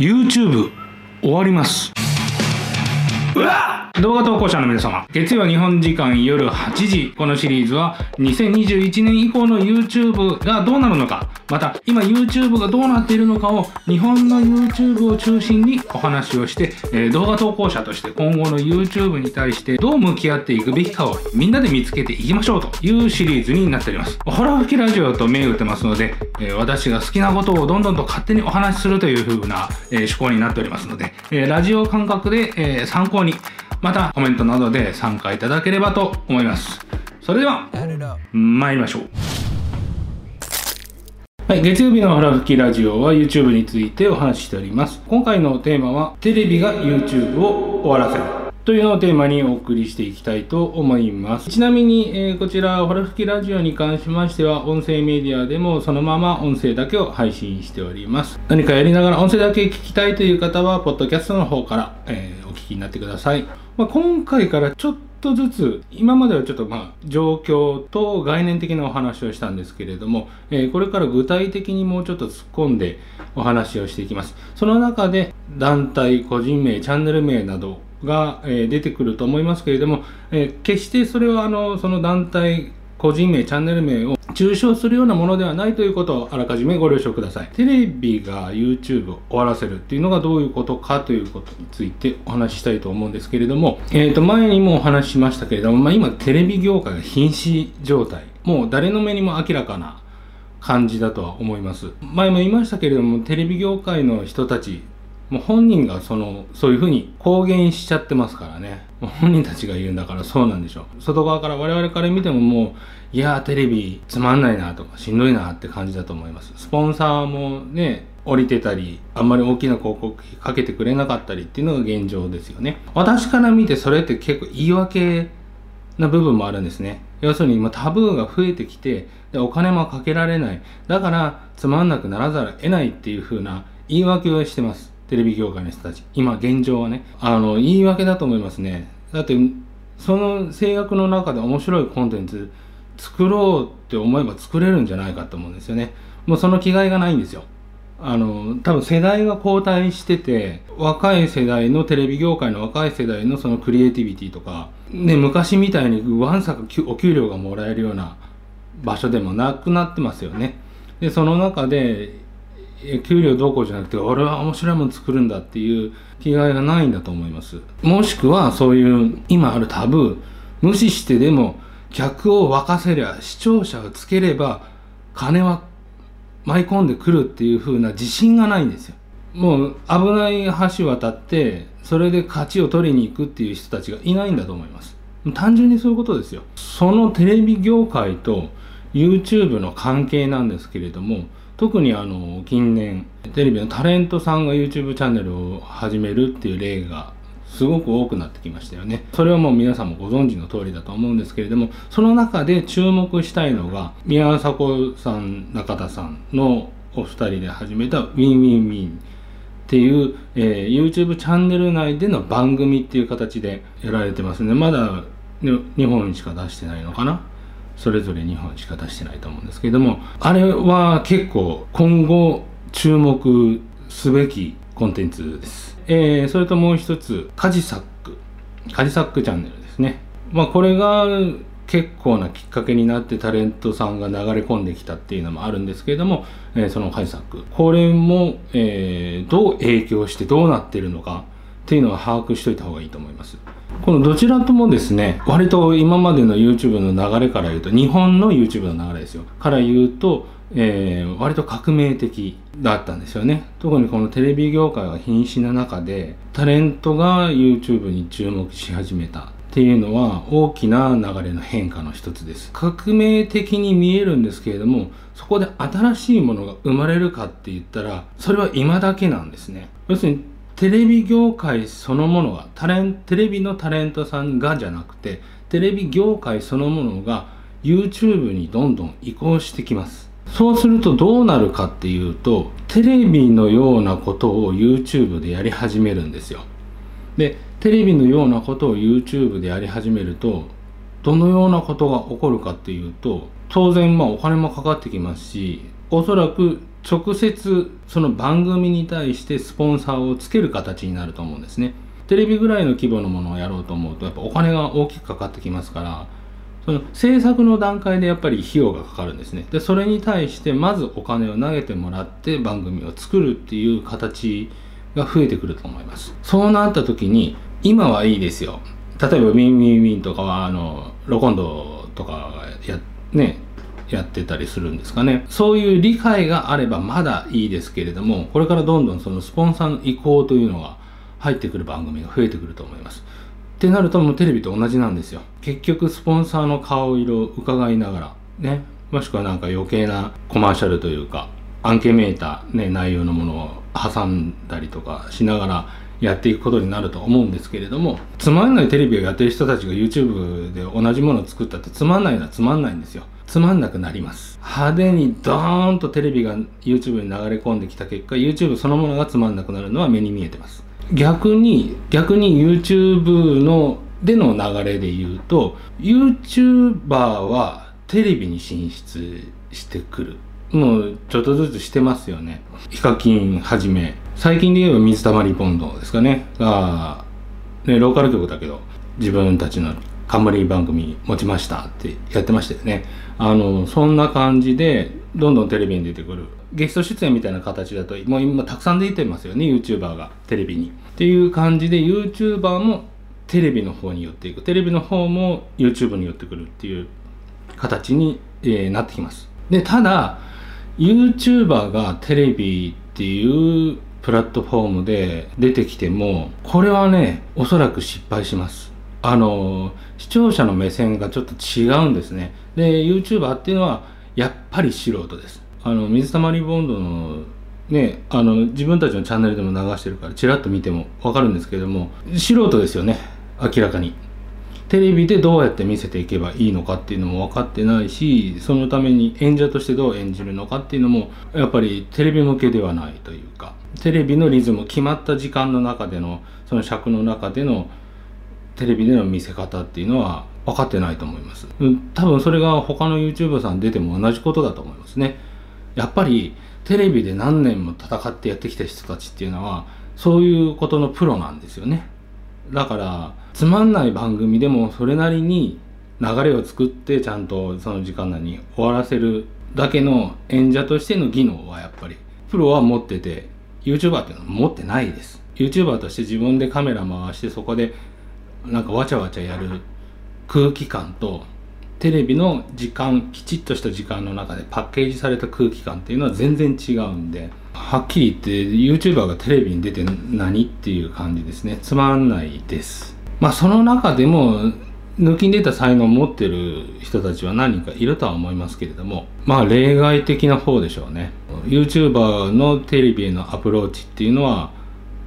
YouTube 終わります。動画投稿者の皆様月曜日本時間夜8時。このシリーズは2021年以降の YouTube がどうなるのか。また今 YouTube がどうなっているのかを日本の YouTube を中心にお話をして、えー、動画投稿者として今後の YouTube に対してどう向き合っていくべきかをみんなで見つけていきましょうというシリーズになっております。ホラ吹きラジオと銘打ってますので、えー、私が好きなことをどんどんと勝手にお話しするという風な、えー、思考になっておりますので、えラジオ感覚で、え参考にまたコメントなどで参加いただければと思います。それでは参りましょうはい、月曜日の原吹きラジオは YouTube についてお話ししております今回のテーマはテレビが YouTube を終わらせるというのをテーマにお送りしていきたいと思います。ちなみに、えー、こちら、ホラ吹きラジオに関しましては、音声メディアでもそのまま音声だけを配信しております。何かやりながら音声だけ聞きたいという方は、ポッドキャストの方から、えー、お聞きになってください。まあ、今回からちょっとずつ今まではちょっとまあ状況と概念的なお話をしたんですけれども、えー、これから具体的にもうちょっと突っ込んでお話をしていきます。その中で団体個人名チャンネル名などが、え、出てくると思いますけれども、えー、決してそれはあのその団体個人名チャンネル名を中傷するようなものではないということをあらかじめご了承ください。テレビが YouTube を終わらせるっていうのがどういうことかということについてお話ししたいと思うんですけれども、えっ、ー、と、前にもお話ししましたけれども、まあ、今テレビ業界が瀕死状態。もう誰の目にも明らかな感じだとは思います。前も言いましたけれども、テレビ業界の人たち、もう本人がその、そういうふうに公言しちゃってますからね。本人たちが言うんだからそうなんでしょう。外側から我々から見てももう、いやーテレビつまんないなとかしんどいなって感じだと思います。スポンサーもね、降りてたり、あんまり大きな広告費かけてくれなかったりっていうのが現状ですよね。私から見てそれって結構言い訳な部分もあるんですね。要するに今タブーが増えてきて、でお金もかけられない。だからつまんなくならざるを得ないっていう風な言い訳をしてます。テレビ業界の人たち。今、現状はね。あの、言い訳だと思いますね。だって、その制約の中で面白いコンテンツ作ろうって思えば作れるんじゃないかと思うんですよね。もうその気概がないんですよ。あの、多分世代が交代してて、若い世代のテレビ業界の若い世代のそのクリエイティビティとか、ね、昔みたいにわんさかお給料がもらえるような場所でもなくなってますよね。で、その中で、給料どうこうじゃなくて俺は面白いもの作るんだっていう気概がないんだと思います。もしくはそういう今あるタブー無視してでも客を沸かせりゃ視聴者をつければ金は舞い込んでくるっていう風な自信がないんですよ。もう危ない橋渡ってそれで勝ちを取りに行くっていう人たちがいないんだと思います。単純にそういうことですよ。そのテレビ業界と YouTube の関係なんですけれども特にあの近年テレビのタレントさんが YouTube チャンネルを始めるっていう例がすごく多くなってきましたよね。それはもう皆さんもご存知の通りだと思うんですけれどもその中で注目したいのが宮迫さん中田さんのお二人で始めた Win Win Wiiin っていう、えー、YouTube チャンネル内での番組っていう形でやられてますね。まだ日本にしか出してないのかな。それぞれ2本しか出してないと思うんですけれどもあれは結構今後注目すべきコンテンツです、えー、それともう一つカジサック。カジサックチャンネルですね。まあこれが結構なきっかけになってタレントさんが流れ込んできたっていうのもあるんですけれども、えー、そのカジサック。これも、えー、どう影響してどうなってるのかっていうのは把握しといた方がいいと思います。このどちらともですね割と今までの YouTube の流れから言うと日本の YouTube の流れですよ。から言うと、えー、割と革命的だったんですよね。特にこのテレビ業界が瀕死な中でタレントが YouTube に注目し始めたっていうのは大きな流れの変化の一つです。革命的に見えるんですけれどもそこで新しいものが生まれるかって言ったらそれは今だけなんですね。要するにテレビ業界そのものがタレンテレビのタレントさんがじゃなくてテレビ業界そのものが YouTube にどんどん移行してきます。そうするとどうなるかっていうとテレビのようなことを YouTube でやり始めるんですよ。でテレビのようなことを YouTube でやり始めるとどのようなことが起こるかっていうと当然まあお金もかかってきますしおそらく直接その番組に対してスポンサーをつける形になると思うんですね。テレビぐらいの規模のものをやろうと思うとやっぱお金が大きくかかってきますからその制作の段階でやっぱり費用がかかるんですね。でそれに対してまずお金を投げてもらって番組を作るっていう形が増えてくると思います。そうなった時に今はいいですよ。例えば Win Win Wiiin とかはあのロコンドとかやってねやってたりするんですかね。そういう理解があればまだいいですけれどもこれからどんどんそのスポンサーの意向というのが入ってくる番組が増えてくると思います。ってなるともうテレビと同じなんですよ。結局スポンサーの顔色を伺いながらねもしくはなんか余計なコマーシャルというかアンケメーター、ね、内容のものを挟んだりとかしながらやっていくことになると思うんですけれどもつまんないテレビをやってる人たちが YouTube で同じものを作ったってつまんないのはつまんないんですよ。つまんなくなります。派手にドーンとテレビが YouTube に流れ込んできた結果 YouTube そのものがつまんなくなるのは目に見えてます。逆に逆に YouTube のでの流れで言うと YouTuber はテレビに進出してくる。もうちょっとずつしてますよね。ヒカキンはじめ最近で言えば水溜りボンドですかね。が、ね、ローカル局だけど自分たちの冠番組持ちましたってやってましたよね。あのそんな感じでどんどんテレビに出てくる。ゲスト出演みたいな形だともう今たくさん出てますよね YouTuber がテレビに。っていう感じで YouTuber もテレビの方に寄っていく。テレビの方も YouTube に寄ってくるっていう形に、えー、なってきます。でただ YouTuber がテレビっていうプラットフォームで出てきてもこれはねおそらく失敗します。あの視聴者の目線がちょっと違うんですね。で YouTuber っていうのはやっぱり素人です。あの水溜りボンドのねあの自分たちのチャンネルでも流してるからちらっと見ても分かるんですけれども素人ですよね。明らかに。テレビでどうやって見せていけばいいのかっていうのも分かってないしそのために演者としてどう演じるのかっていうのもやっぱりテレビ向けではないというかテレビのリズム決まった時間の中でのその尺の中でのテレビでの見せ方っていうのは分かってないと思います。多分それが他の YouTuber さん出ても同じことだと思いますね。やっぱりテレビで何年も戦ってやってきた人たちっていうのはそういうことのプロなんですよね。だからつまんない番組でもそれなりに流れを作ってちゃんとその時間内に終わらせるだけの演者としての技能はやっぱりプロは持ってて YouTuber っていうのは持ってないです。YouTuber として自分でカメラ回してそこでなんかわちゃわちゃやる空気感とテレビの時間きちっとした時間の中でパッケージされた空気感っていうのは全然違うんではっきり言って YouTuber がテレビに出て何っていう感じですね。つまんないです。まあその中でも抜きに出た才能を持ってる人たちは何人かいるとは思いますけれどもまあ例外的な方でしょうね。YouTuber のテレビへのアプローチっていうのは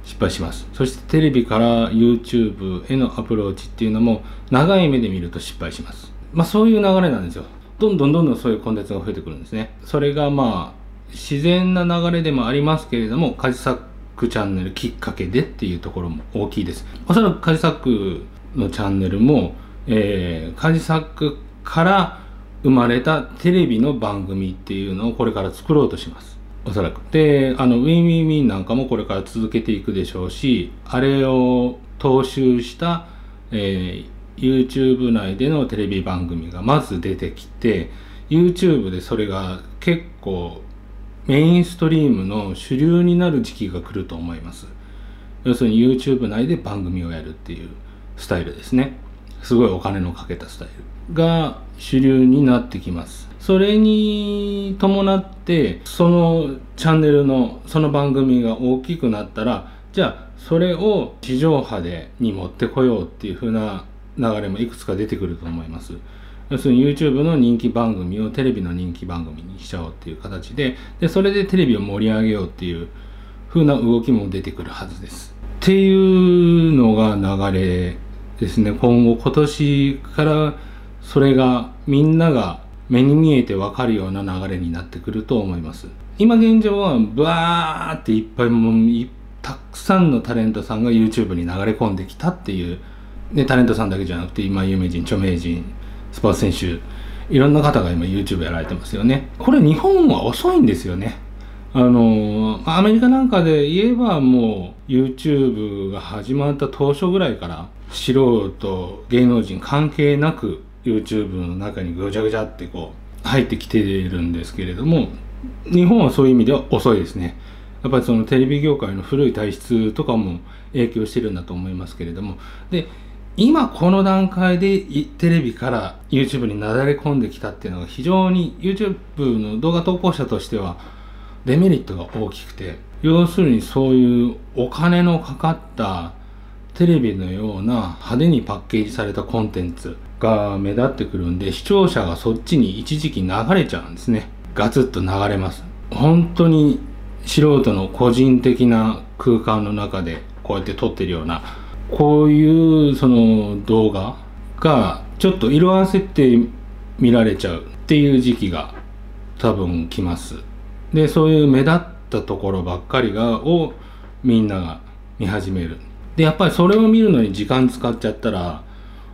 失敗します。そしてテレビから YouTube へのアプローチっていうのも長い目で見ると失敗します。まあそういう流れなんですよ。どんどんどんどんそういうコンテンツが増えてくるんですね。それがまあ自然な流れでもありますけれどもカジサックチャンネルきっかけでっていうところも大きいですおそらくカジサックのチャンネルも、えー、カジサックから生まれたテレビの番組っていうのをこれから作ろうとしますおそらく。で、あの、 Win Win Wiiin なんかもこれから続けていくでしょうし、あれを踏襲した、えー、YouTube 内でのテレビ番組がまず出てきて、YouTube でそれが結構メインストリームの主流になる時期が来ると思います。要するに YouTube 内で番組をやるっていうスタイルですね。すごいお金のかけたスタイルが主流になってきます。それに伴ってそのチャンネルのその番組が大きくなったらじゃあそれを地上波でに持ってこようっていう風な流れもいくつか出てくると思います。要するに YouTube の人気番組をテレビの人気番組にしちゃおうっていう形ででそれでテレビを盛り上げようっていう風な動きも出てくるはずです。っていうのが流れですね。今後今年からそれがみんなが目に見えてわかるような流れになってくると思います。今現状はブワーっていっぱいもうたくさんのタレントさんが YouTube に流れ込んできたっていう、ね、タレントさんだけじゃなくて今有名人著名人スポーツ選手いろんな方が今 YouTube やられてますよね。これ日本は遅いんですよね。あのアメリカなんかで言えばもう YouTube が始まった当初ぐらいから素人芸能人関係なく YouTube の中にぐちゃぐちゃってこう入ってきてるんですけれども日本はそういう意味では遅いですね。やっぱりそのテレビ業界の古い体質とかも影響してるんだと思いますけれども。で今この段階でテレビから YouTube になだれ込んできたっていうのが非常に YouTube の動画投稿者としてはデメリットが大きくて要するにそういうお金のかかったテレビのような派手にパッケージされたコンテンツが目立ってくるんで視聴者がそっちに一時期流れちゃうんですね。ガツッと流れます。本当に素人の個人的な空間の中でこうやって撮ってるようなこういうその動画がちょっと色あせて見られちゃうっていう時期が多分来ます。でそういう目立ったところばっかりがをみんなが見始める。でやっぱりそれを見るのに時間使っちゃったら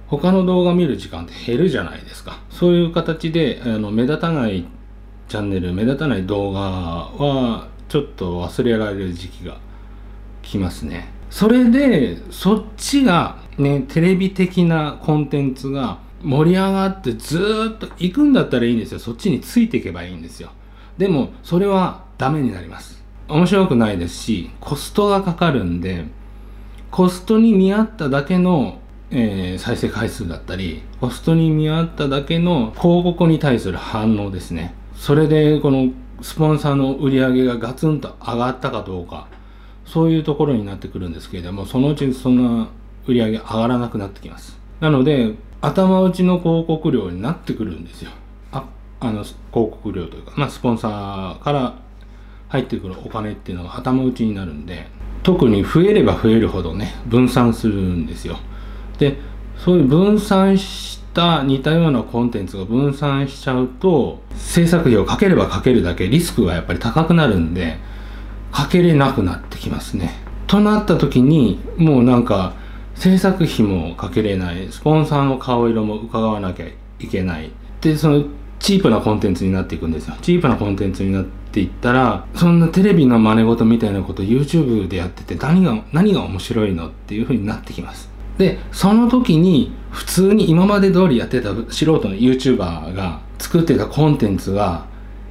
他の動画見る時間って減るじゃないですか。そういう形であの目立たないチャンネル目立たない動画はちょっと忘れられる時期が来ますね。それでそっちがねテレビ的なコンテンツが盛り上がってずっと行くんだったらいいんですよ。そっちについていけばいいんですよ。でもそれはダメになります。面白くないですしコストがかかるんでコストに見合っただけのえー、再生回数だったりコストに見合っただけの広告に対する反応ですね。それでこのスポンサーの売り上げがガツンと上がったかどうか。そういうところになってくるんですけれどもそのうちそんな売り上げ上がらなくなってきます。なので頭打ちの広告料になってくるんですよ。ああの広告料というか、まあ、スポンサーから入ってくるお金っていうのが頭打ちになるんで特に増えれば増えるほどね分散するんですよ。でそういう分散した似たようなコンテンツが分散しちゃうと制作費をかければかけるだけリスクがやっぱり高くなるんでかけれなくなってきますね。となった時にもうなんか制作費もかけれない。スポンサーの顔色も伺わなきゃいけない。でそのチープなコンテンツになっていくんですよ。チープなコンテンツになっていったらそんなテレビの真似事みたいなこと YouTube でやってて何が何が面白いのっていう風になってきます。でその時に普通に今まで通りやってた素人の YouTuber が作ってたコンテンツが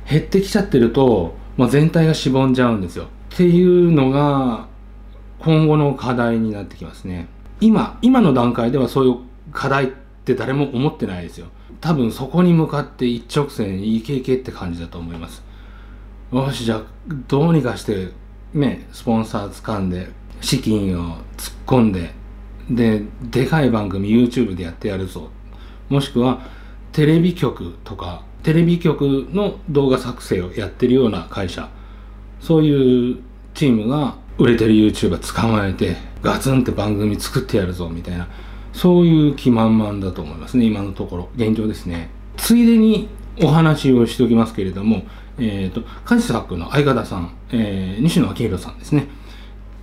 減ってきちゃってると、まあ、全体がしぼんじゃうんですよ。っていうのが今後の課題になってきますね。今今の段階ではそういう課題って誰も思ってないですよ。多分そこに向かって一直線いけいけって感じだと思います。よしじゃあどうにかしてねスポンサー掴んで資金を突っ込んでででかい番組 YouTube でやってやるぞ。もしくはテレビ局とかテレビ局の動画作成をやってるような会社。そういうチームが売れてる YouTuber 捕まえてガツンって番組作ってやるぞみたいな。そういう気満々だと思いますね今のところ。現状ですね。ついでにお話をしておきますけれどもえっ、ー、とカジサックの相方さん、えー、西野昭弘さんですね。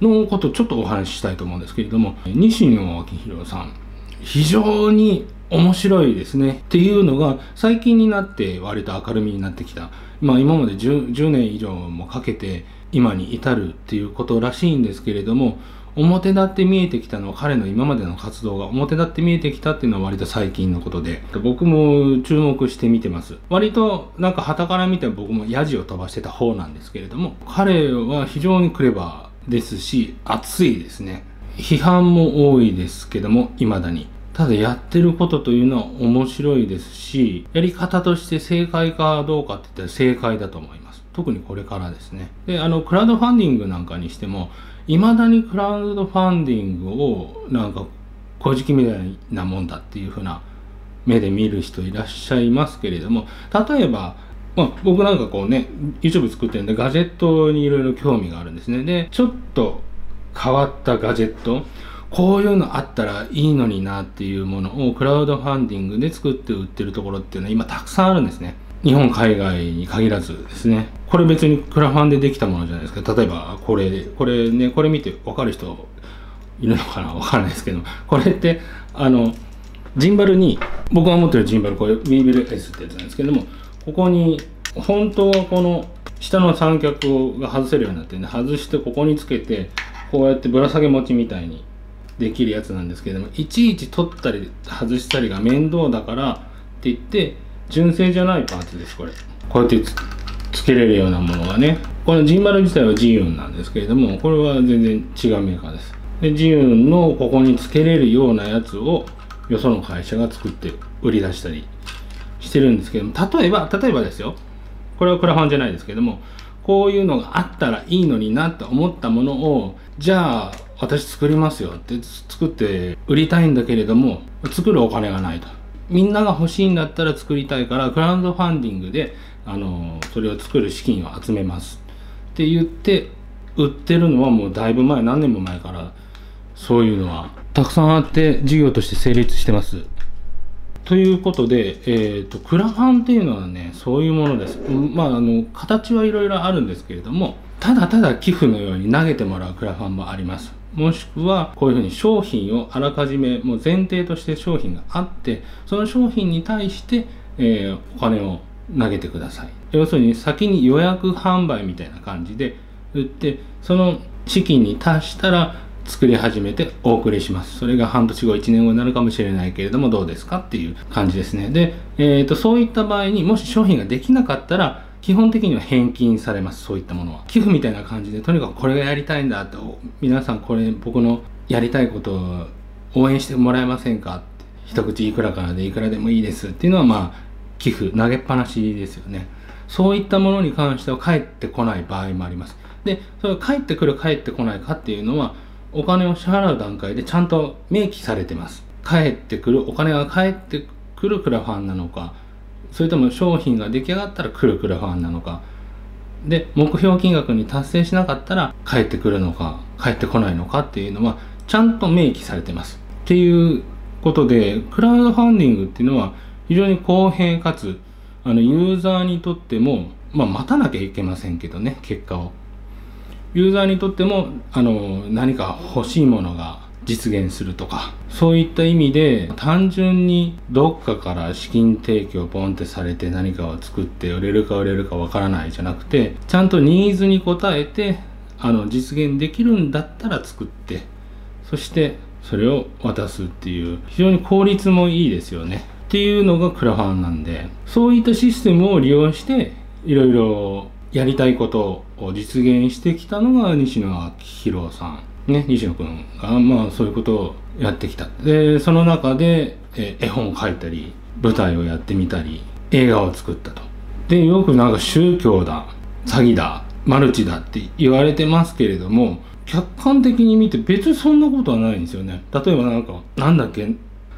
のことちょっとお話ししたいと思うんですけれども西野昭弘さん非常に面白いですね。っていうのが最近になって割と明るみになってきた、まあ、今まで 10, 10年以上もかけて今に至るっていうことらしいんですけれども表立って見えてきたのは彼の今までの活動が表立って見えてきたっていうのは割と最近のことで。僕も注目して見てます。割となんか旗から見て僕もヤジを飛ばしてた方なんですけれども彼は非常にクレバーですし熱いですね。批判も多いですけども未だに。ただやってることというのは面白いですしやり方として正解かどうかって言ったら正解だと思います。特にこれからですね。であのクラウドファンディングなんかにしても未だにクラウドファンディングをなんか小じきみたいなもんだっていう風な目で見る人いらっしゃいますけれども例えばまあ、僕なんかこうね YouTube 作ってるんでガジェットにいろいろ興味があるんですね。でちょっと変わったガジェットこういうのあったらいいのになっていうものをクラウドファンディングで作って売ってるところっていうのは今たくさんあるんですね。日本海外に限らずですね。これ別にクラファンでできたものじゃないですか例えばこれでこれねこれ見て分かる人いるのかな？分からないですけどこれってあのジンバルに僕が持ってるジンバルこれ w ービル S ってやつなんですけどもここに本当はこの下の三脚が外せるようになってね外してここにつけてこうやってぶら下げ持ちみたいにできるやつなんですけれどもいちいち取ったり外したりが面倒だからって言って純正じゃないパーツですこれ。こうやってつけれるようなものがね。このジンバル自体はジユンなんですけれどもこれは全然違うメーカーです。でジユンのここにつけれるようなやつをよその会社が作って売り出したりしてるんですけども例えば例えばですよ。これはクラファンじゃないですけどもこういうのがあったらいいのになって思ったものをじゃあ私作りますよって作って売りたいんだけれども作るお金がないと。みんなが欲しいんだったら作りたいからクラウドファンディングであのそれを作る資金を集めますって言って売ってるのはもうだいぶ前何年も前からそういうのはたくさんあって事業として成立してます。ということで、えーと、クラファンっていうのはねそういうものです。まああの形はいろいろあるんですけれどもただただ寄付のように投げてもらうクラファンもあります。もしくはこういうふうに商品をあらかじめもう前提として商品があってその商品に対して、えー、お金を投げてください。要するに先に予約販売みたいな感じで売ってその資金に達したら作り始めてお送りします。それが半年後1年後になるかもしれないけれどもどうですかっていう感じですね。で、えーと、そういった場合にもし商品ができなかったら基本的には返金されますそういったものは。寄付みたいな感じでとにかくこれがやりたいんだって皆さんこれ僕のやりたいことを応援してもらえませんか？って一口いくらからでいくらでもいいですっていうのはまあ寄付投げっぱなしですよね。そういったものに関しては返ってこない場合もあります。でそれ返ってくる返ってこないかっていうのはお金を支払う段階でちゃんと明記されてます。返ってくるお金が返ってくるクラファンなのかそれとも商品が出来上がったら来るクラファンなのか。で目標金額に達成しなかったら返ってくるのか返ってこないのかっていうのはちゃんと明記されてます。っていうことでクラウドファンディングっていうのは非常に公平かつあのユーザーにとっても、まあ、待たなきゃいけませんけどね結果を。ユーザーにとってもあの何か欲しいものが実現するとかそういった意味で単純にどっかから資金提供ポンってされて何かを作って売れるか売れるかわからないじゃなくてちゃんとニーズに応えてあの実現できるんだったら作ってそしてそれを渡すっていう非常に効率もいいですよね。っていうのがクラファンなんでそういったシステムを利用していろいろやりたいことを実現してきたのが西野昭弘さん。ね西野君がまあそういうことをやってきた。でその中で、え絵本を書いたり舞台をやってみたり映画を作ったと。でよくなんか宗教だ詐欺だマルチだって言われてますけれども客観的に見て別にそんなことはないんですよね。例えばなんかなんだっけ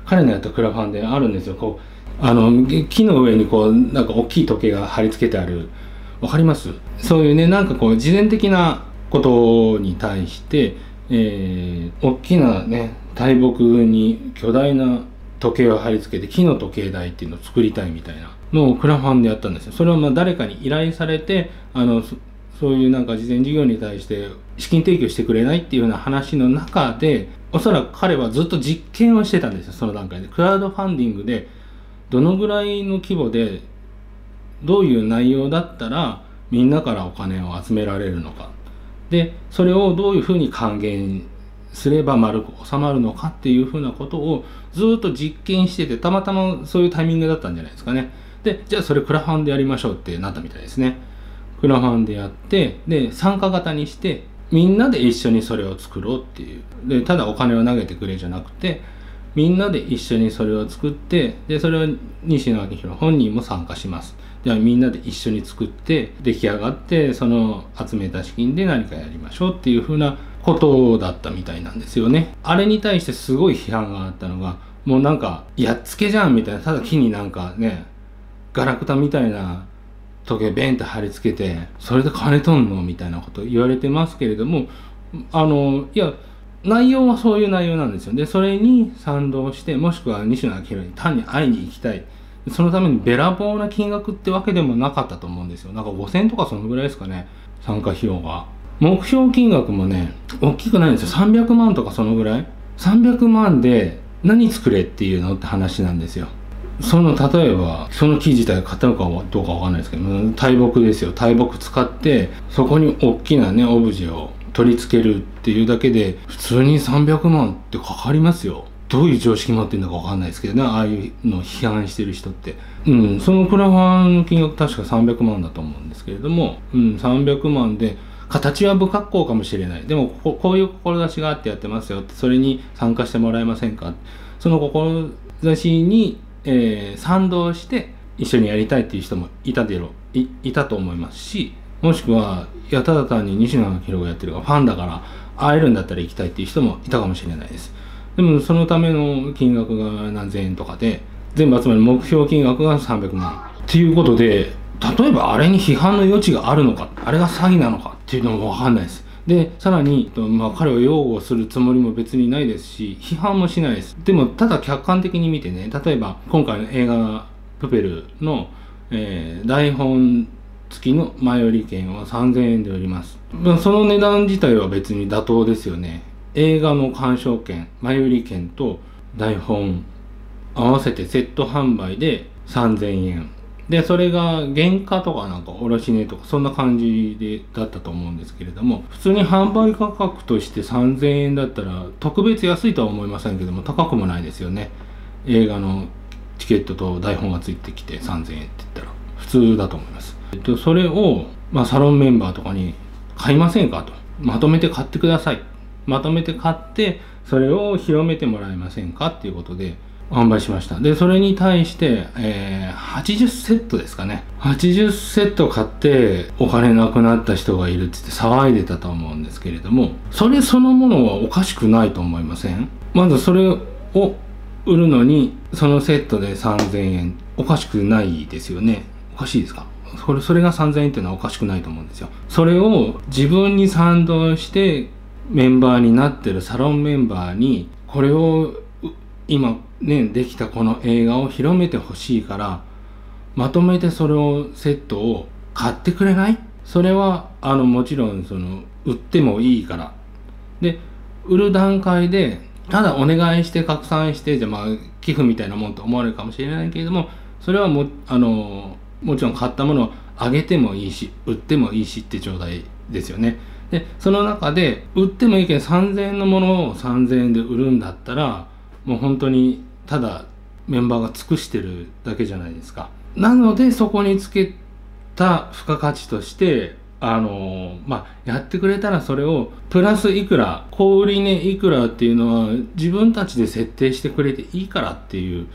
彼のやったクラファンであるんですよ。こうあの木の上にこうなんか大きい時計が貼り付けてある。わかります？そういうねなんかこう事前的なことに対して、えー、大きなね大木に巨大な時計を貼り付けて木の時計台っていうのを作りたいみたいなのをクラファンでやったんですよ。それはまあ誰かに依頼されてあのそういうなんか事前事業に対して資金提供してくれないっていうような話の中でおそらく彼はずっと実験をしてたんですよその段階で。クラウドファンディングでどのぐらいの規模でどういう内容だったらみんなからお金を集められるのか。でそれをどういうふうに還元すれば丸く収まるのかっていうふうなことをずっと実験しててたまたまそういうタイミングだったんじゃないですかね。でじゃあそれクラファンでやりましょうってなったみたいですねクラファンでやってで参加型にしてみんなで一緒にそれを作ろうっていう。でただお金を投げてくれじゃなくてみんなで一緒にそれを作ってでそれを西野昭弘本人も参加します。ではみんなで一緒に作って出来上がってその集めた資金で何かやりましょうっていうふうなことだったみたいなんですよね。あれに対してすごい批判があったのがもうなんかやっつけじゃんみたいなただ木になんかねガラクタみたいな時計ベンって貼り付けてそれで金取んのみたいなこと言われてますけれどもあのいや内容はそういう内容なんですよ。でそれに賛同してもしくは西野昭弘に単に会いに行きたい。そのためにべらぼうな金額ってわけでもなかったと思うんですよ。なんか5000とかそのぐらいですかね。参加費用が。目標金額もね大きくないんですよ。300万とかそのぐらい。300万で何作れっていうのって話なんですよ。その例えばその木自体買ったのかどうかわかんないですけど大木ですよ。大木使ってそこに大きなねオブジェを取り付けるっていうだけで普通に300万ってかかりますよ。どういう常識持ってるのか分かんないですけどねああいうのを批判してる人って。うんそのクラファンの金額確か300万だと思うんですけれどもうん300万で形は不格好かもしれない。でもこういう志があってやってますよってそれに参加してもらえませんか。その志に、えー、賛同して一緒にやりたいっていう人もいたでろいいたと思いますしもしくはいやただ単に西野明宏がやってるからファンだから会えるんだったら行きたいっていう人もいたかもしれないです。でもそのための金額が何千円とかで全部集まる目標金額が300万。っていうことで例えばあれに批判の余地があるのかあれが詐欺なのかっていうのも分かんないです。でさらに、まあ、彼を擁護するつもりも別にないですし批判もしないです。でもただ客観的に見てね例えば今回の映画「プペルの」えー、台本付きの前売り券は3000円で売ります、その値段自体は別に妥当ですよね。映画の鑑賞券前売り券と台本合わせてセット販売で3000円。でそれが原価とかなんか卸値とかそんな感じでだったと思うんですけれども普通に販売価格として3000円だったら特別安いとは思いませんけども高くもないですよね。映画のチケットと台本がついてきて3000円って言ったら。普通だと思います、えっと、それを、まあ、サロンメンバーとかに買いませんかと。まとめて買ってください。まとめて買ってそれを広めてもらえませんかっていうことで販売しました。で、それに対して、えー、80セットですかね。80セット買ってお金なくなった人がいるって言って騒いでたと思うんですけれども、それそのものはおかしくないと思いません？まずそれを売るのに、そのセットで3000円。おかしくないですよね。おかしいですか？それそれが3000円っていうのはおかしくないと思うんですよ。それを自分に賛同してメンバーになってるサロンメンバーにこれを今ねできたこの映画を広めてほしいからまとめてそれをセットを買ってくれない？それはあのもちろんその売ってもいいから。で売る段階でただお願いして拡散してじゃまあ寄付みたいなもんと思われるかもしれないけれどもそれはもあのもちろん買ったものをあげてもいいし売ってもいいしって状態ですよね。でその中で売ってもいいけど3000円のものを3000円で売るんだったらもう本当にただメンバーが尽くしてるだけじゃないですか。なのでそこにつけた付加価値としてあのまあ、やってくれたらそれをプラスいくら小売値いくらっていうのは自分たちで設定してくれていいからっていう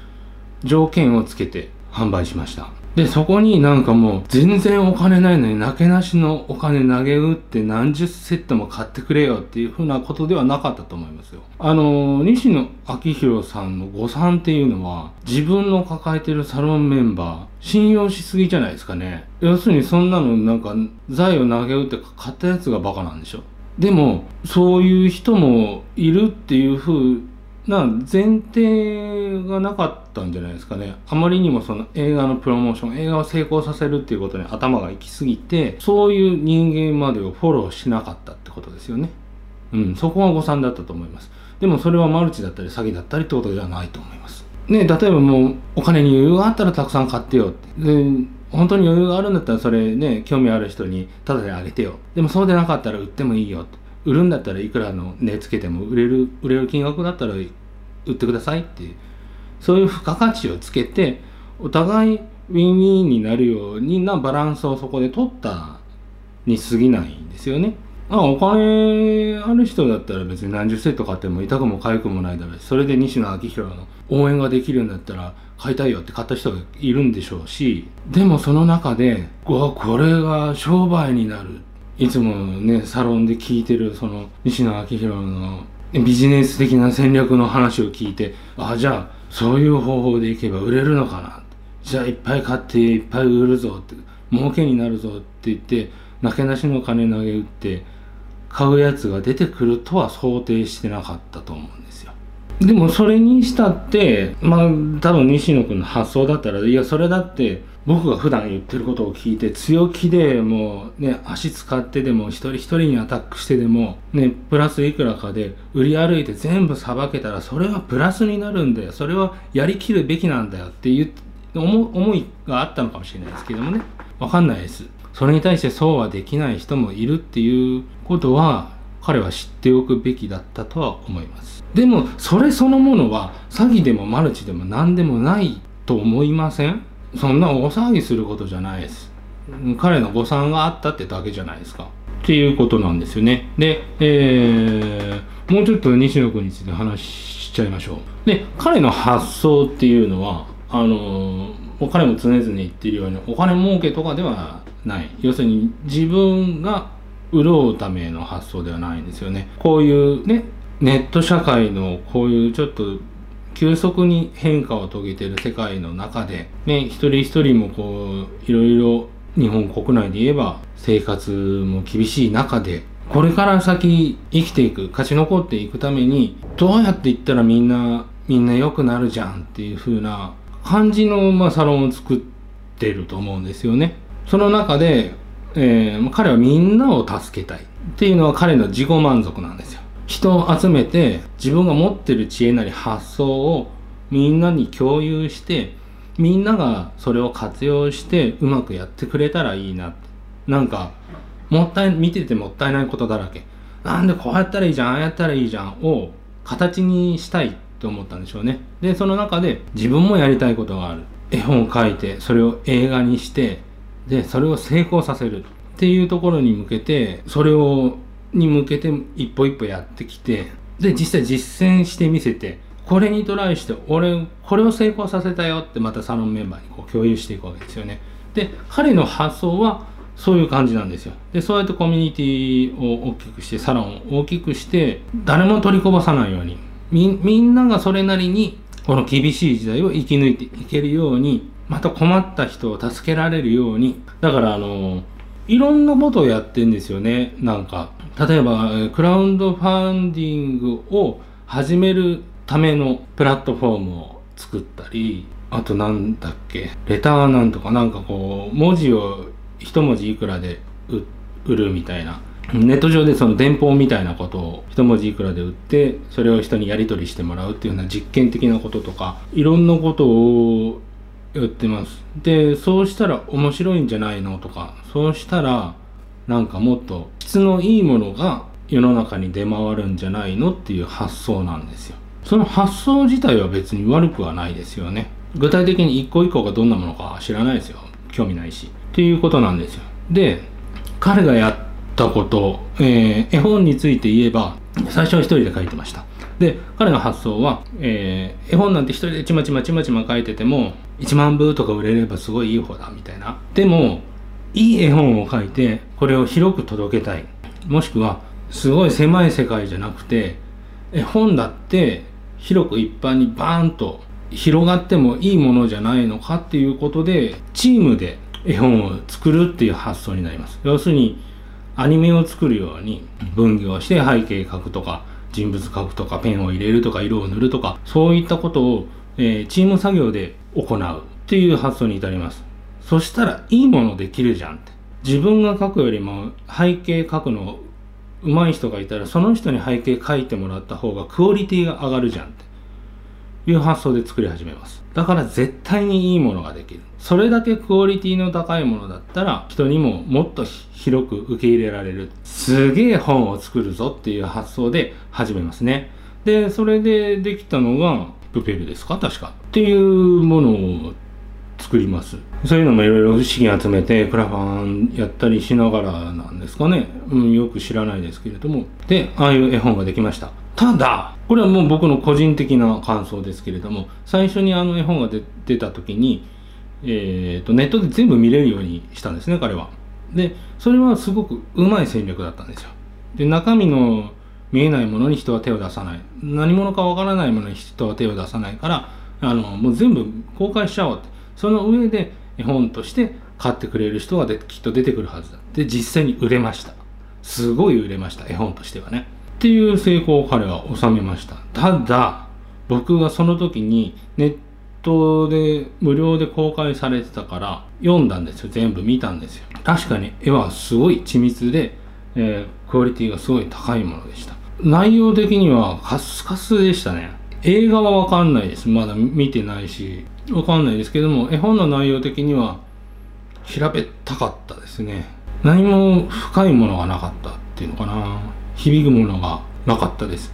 条件をつけて販売しました。で、そこになんかもう全然お金ないのになけなしのお金投げ打って何十セットも買ってくれよっていうふうなことではなかったと思いますよ。あの、西野昭弘さんの誤算っていうのは自分の抱えてるサロンメンバー信用しすぎじゃないですかね。要するにそんなのなんか財を投げ打って買ったやつがバカなんでしょ。でもそういう人もいるっていうふうな前提がなかったんじゃないですかね。あまりにもその映画のプロモーション映画を成功させるっていうことに頭が行き過ぎてそういう人間までをフォローしなかったってことですよね。うんそこが誤算だったと思います。でもそれはマルチだったり詐欺だったりってことではないと思います。ね例えばもうお金に余裕があったらたくさん買ってよって。で本当に余裕があるんだったらそれね興味ある人にタダであげてよ。でもそうでなかったら売ってもいいよって。売るんだったらいくらの値つけても売れる売れる金額だったら売ってくださいっていうそういう付加価値をつけてお互いウィンウィンになるようになバランスをそこで取ったに過ぎないんですよね。あお金ある人だったら別に何十セット買っても痛くも痒くもないだろうしそれで西野昭弘の応援ができるんだったら買いたいよって買った人がいるんでしょうしでもその中でわこれが商売になるいつもねサロンで聞いてるその西野昭弘のビジネス的な戦略の話を聞いてあじゃあそういう方法でいけば売れるのかな。じゃあいっぱい買っていっぱい売るぞって儲けになるぞって言ってなけなしの金投げ打って買うやつが出てくるとは想定してなかったと思うんですよ。でもそれにしたってまあ多分西野君の発想だったらいやそれだって僕が普段言ってることを聞いて強気でもうね足使ってでも一人一人にアタックしてでもねプラスいくらかで売り歩いて全部さばけたらそれはプラスになるんだよ。それはやりきるべきなんだよっていう思いがあったのかもしれないですけどもね。わかんないです。それに対してそうはできない人もいるっていうことは彼は知っておくべきだったとは思います。でもそれそのものは詐欺でもマルチでも何でもないと思いません？そんな大騒ぎすることじゃないです。彼の誤算があったってだけじゃないですか。っていうことなんですよね。で、えー、もうちょっと西野君について話しちゃいましょう。で、彼の発想っていうのは、あのー、彼も常々言ってるように、お金儲けとかではない。要するに自分が潤うための発想ではないんですよね。こういうね、ネット社会のこういうちょっと急速に変化を遂げている世界の中で、ね、一人一人もこう、いろいろ日本国内で言えば生活も厳しい中で、これから先生きていく、勝ち残っていくために、どうやっていったらみんな、みんな良くなるじゃんっていう風な感じの、まあ、サロンを作ってると思うんですよね。その中で、えー、彼はみんなを助けたいっていうのは彼の自己満足なんですよ。人を集めて自分が持ってる知恵なり発想をみんなに共有してみんながそれを活用してうまくやってくれたらいいな。なんかもったい見ててもったいないことだらけ。なんでこうやったらいいじゃんああやったらいいじゃんを形にしたいと思ったんでしょうね。でその中で自分もやりたいことがある。絵本を書いてそれを映画にしてでそれを成功させるっていうところに向けてそれをに向けて一歩一歩やってきてで実際実践してみせてこれにトライして俺これを成功させたよってまたサロンメンバーにこう共有していくわけですよね。で彼の発想はそういう感じなんですよ。でそうやってコミュニティを大きくしてサロンを大きくして誰も取りこぼさないように。みみんながそれなりにこの厳しい時代を生き抜いていけるようにまた困った人を助けられるように。だからあのいろんなことをやってんですよね。なんか例えばクラウドファンディングを始めるためのプラットフォームを作ったりあとなんだっけレターなんとかなんかこう文字を一文字いくらで売るみたいなネット上でその電報みたいなことを一文字いくらで売ってそれを人にやり取りしてもらうっていうような実験的なこととかいろんなことをやってます。でそうしたら面白いんじゃないのとかそうしたらなんかもっと質のいいものが世の中に出回るんじゃないのっていう発想なんですよ。その発想自体は別に悪くはないですよね。具体的に一個一個がどんなものか知らないですよ。興味ないし。っていうことなんですよ。で彼がやったこと、えー、絵本について言えば最初は一人で書いてました。で彼の発想は、えー、絵本なんて一人でちまちまちまちま書いてても1万部とか売れればすごいいい方だみたいな。でもいい絵本を書いてこれを広く届けたい。もしくはすごい狭い世界じゃなくて絵本だって広く一般にバーンと広がってもいいものじゃないのかっていうことでチームで絵本を作るっていう発想になります。要するにアニメを作るように分業して背景描くとか人物描くとかペンを入れるとか色を塗るとかそういったことを、えー、チーム作業で行うっていう発想に至ります。そしたらいいものできるじゃんって。自分が書くよりも背景書くの上手い人がいたらその人に背景書いてもらった方がクオリティが上がるじゃんって。いう発想で作り始めます。だから絶対にいいものができる。それだけクオリティの高いものだったら人にももっと広く受け入れられる。すげえ本を作るぞっていう発想で始めますね。でそれでできたのがプペルですか？確か。っていうものを作ります。そういうのもいろいろ資金集めてクラファンやったりしながらなんですかね、うん、よく知らないですけれども。でああいう絵本ができました。ただこれはもう僕の個人的な感想ですけれども最初にあの絵本が出た時に、えーと、ネットで全部見れるようにしたんですね彼は。でそれはすごくうまい戦略だったんですよ。で中身の見えないものに人は手を出さない。何者かわからないものに人は手を出さないからあのもう全部公開しちゃおうって。その上で絵本として買ってくれる人がきっと出てくるはずだで実際に売れました。すごい売れました絵本としてはね。っていう成功を彼は収めました。ただ僕がその時にネットで無料で公開されてたから読んだんですよ。全部見たんですよ。確かに絵はすごい緻密で、えー、クオリティがすごい高いものでした。内容的にはカスカスでしたね。映画はわかんないです。まだ見てないしわかんないですけども絵本の内容的には平べったかったですね。何も深いものがなかったっていうのかな。響くものがなかったです。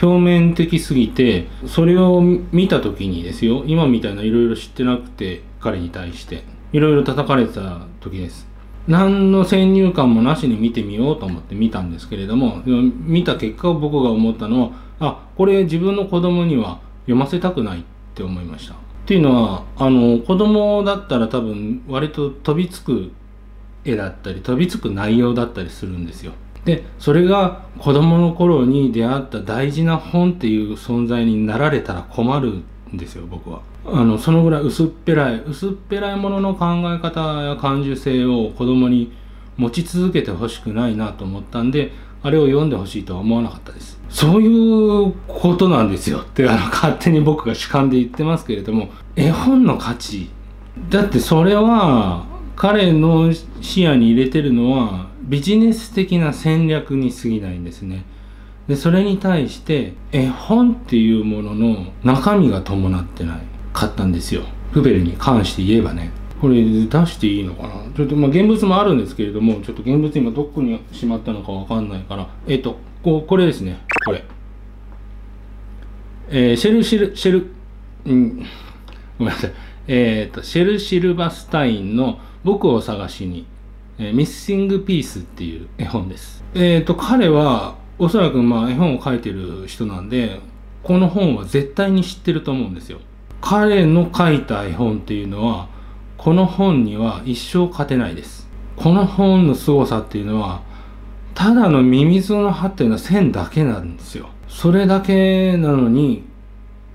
表面的すぎてそれを見た時にですよ今みたいないろいろ知ってなくて彼に対していろいろ叩かれてた時です。何の先入観もなしに見てみようと思って見たんですけれども見た結果僕が思ったのはあこれ自分の子供には読ませたくないって思いました。っていうのはあの子供だったら多分割と飛びつく絵だったり飛びつく内容だったりするんですよ。でそれが子供の頃に出会った大事な本っていう存在になられたら困るんですよ僕は。あのそのぐらい薄っぺらい薄っぺらいものの考え方や感受性を子供に持ち続けてほしくないなと思ったんであれを読んでほしいとは思わなかったですそういうことなんですよってあの勝手に僕が主観で言ってますけれども絵本の価値だってそれは彼の視野に入れてるのはビジネス的な戦略に過ぎないんですね。でそれに対して絵本っていうものの中身が伴ってないかったんですよ。フベルに関して言えばね。これ出していいのかな？ちょっとまあ現物もあるんですけれども、ちょっと現物今どこにしまったのかわかんないから、えっ、と、こうこれですね。これ。えー、シェルシル、シェル、うん、ごめんなさい。えっ、ー、と、シェル・シルバスタインの僕を探しにえー、ミッシングピースっていう絵本です。えっ、と、彼は、おそらくまあ絵本を書いてる人なんで、この本は絶対に知ってると思うんですよ。彼の書いた絵本っていうのは、この本には一生勝てないです。この本の凄さっていうのは、ただのミミズの葉っていうのは線だけなんですよ。それだけなのに、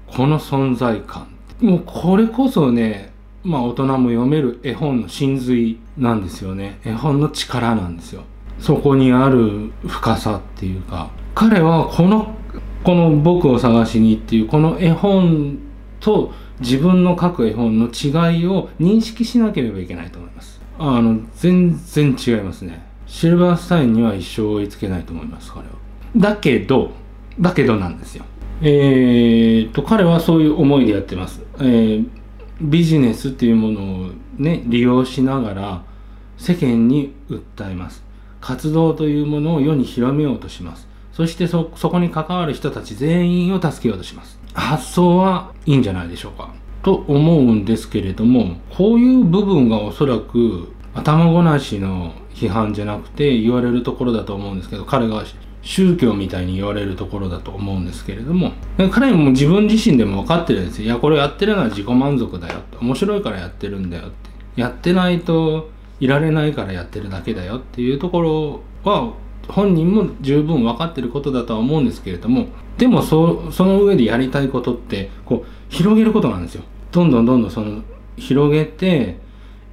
この存在感。もうこれこそね、まあ大人も読める絵本の真髄なんですよね。絵本の力なんですよ。そこにある深さっていうか、彼はこの、この僕を探しにっていうこの絵本と自分の書く絵本の違いを認識しなければいけないと思います。あの、全然違いますね。シルバースタインには一生追いつけないと思います、彼は。だけど、だけどなんですよ。えー、と、彼はそういう思いでやってます。えービジネスっていうものをね利用しながら世間に訴えます活動というものを世に広めようとしますそしてそこに関わる人たち全員を助けようとします発想はいいんじゃないでしょうか。と思うんですけれどもこういう部分がおそらく頭ごなしの批判じゃなくて言われるところだと思うんですけど彼が宗教みたいに言われるところだと思うんですけれども彼も自分自身でも分かってるんですよ。いやこれやってるのは自己満足だよ面白いからやってるんだよって。やってないといられないからやってるだけだよっていうところは本人も十分分かってることだとは思うんですけれどもでもそその上でやりたいことってこう広げることなんですよどんどんどんどんその広げて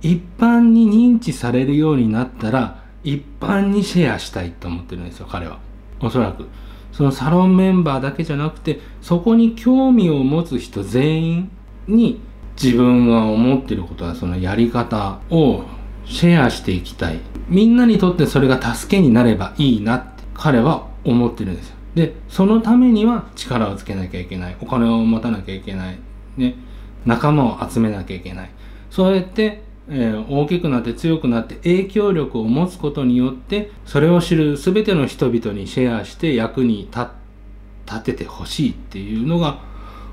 一般に認知されるようになったら一般にシェアしたいと思ってるんですよ彼は。おそらくそのサロンメンバーだけじゃなくてそこに興味を持つ人全員に自分が思ってることはそのやり方をシェアしていきたい。みんなにとってそれが助けになればいいなって彼は思ってるんですよ。でそのためには力をつけなきゃいけない。お金を持たなきゃいけない。ね。仲間を集めなきゃいけない。そうやってえー、大きくなって強くなって影響力を持つことによってそれを知る全ての人々にシェアして役に立ててほしいっていうのが、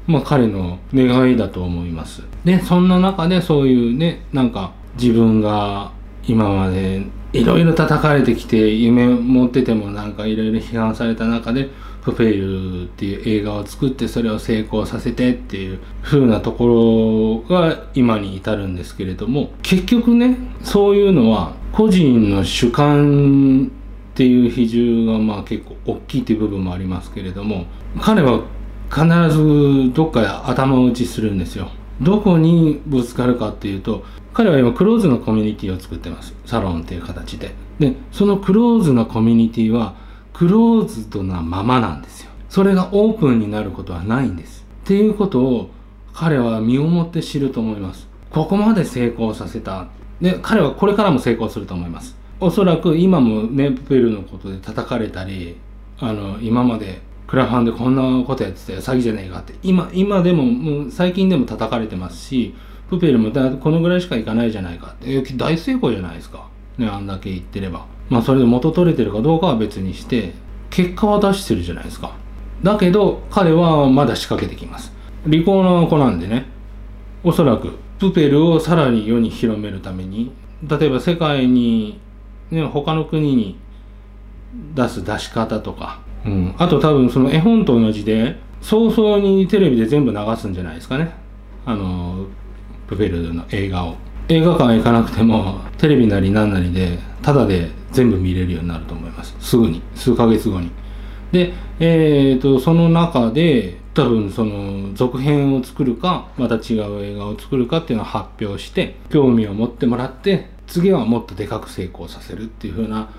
まあ、彼の願いだと思います。でそんな中でそういうねなんか自分が今までいろいろ叩かれてきて夢持っててもなんかいろいろ批判された中でフフェイルっていう映画を作ってそれを成功させてっていう風なところが今に至るんですけれども結局ねそういうのは個人の主観っていう比重がまあ結構大きいっていう部分もありますけれども彼は必ずどっかで頭打ちするんですよ。どこにぶつかるかっていうと彼は今クローズのコミュニティを作ってます。サロンっていう形で。でそのクローズなコミュニティはクローズドなままなんですよ。それがオープンになることはないんです。っていうことを彼は身をもって知ると思います。ここまで成功させた。で彼はこれからも成功すると思います。おそらく今もねプペルのことで叩かれたりあの今までクラファンでこんなことやってたよ詐欺じゃねえかって今今でももう最近でも叩かれてますしプペルもだこのぐらいしかいかないじゃないかって。大成功じゃないですか。ねあんだけ言ってれば。まあそれで元取れてるかどうかは別にして結果は出してるじゃないですか。だけど彼はまだ仕掛けてきます。利口な子なんでね。おそらくプペルをさらに世に広めるために例えば世界に、ね、他の国に出す出し方とか、うん、あと多分その絵本と同じで早々にテレビで全部流すんじゃないですかね。あのプペルの映画を。映画館行かなくてもテレビなり何なりでタダで全部見れるようになると思います。すぐに。数ヶ月後に。でえーと、その中で多分その続編を作るかまた違う映画を作るかっていうのを発表して興味を持ってもらって次はもっとでかく成功させるっていう風な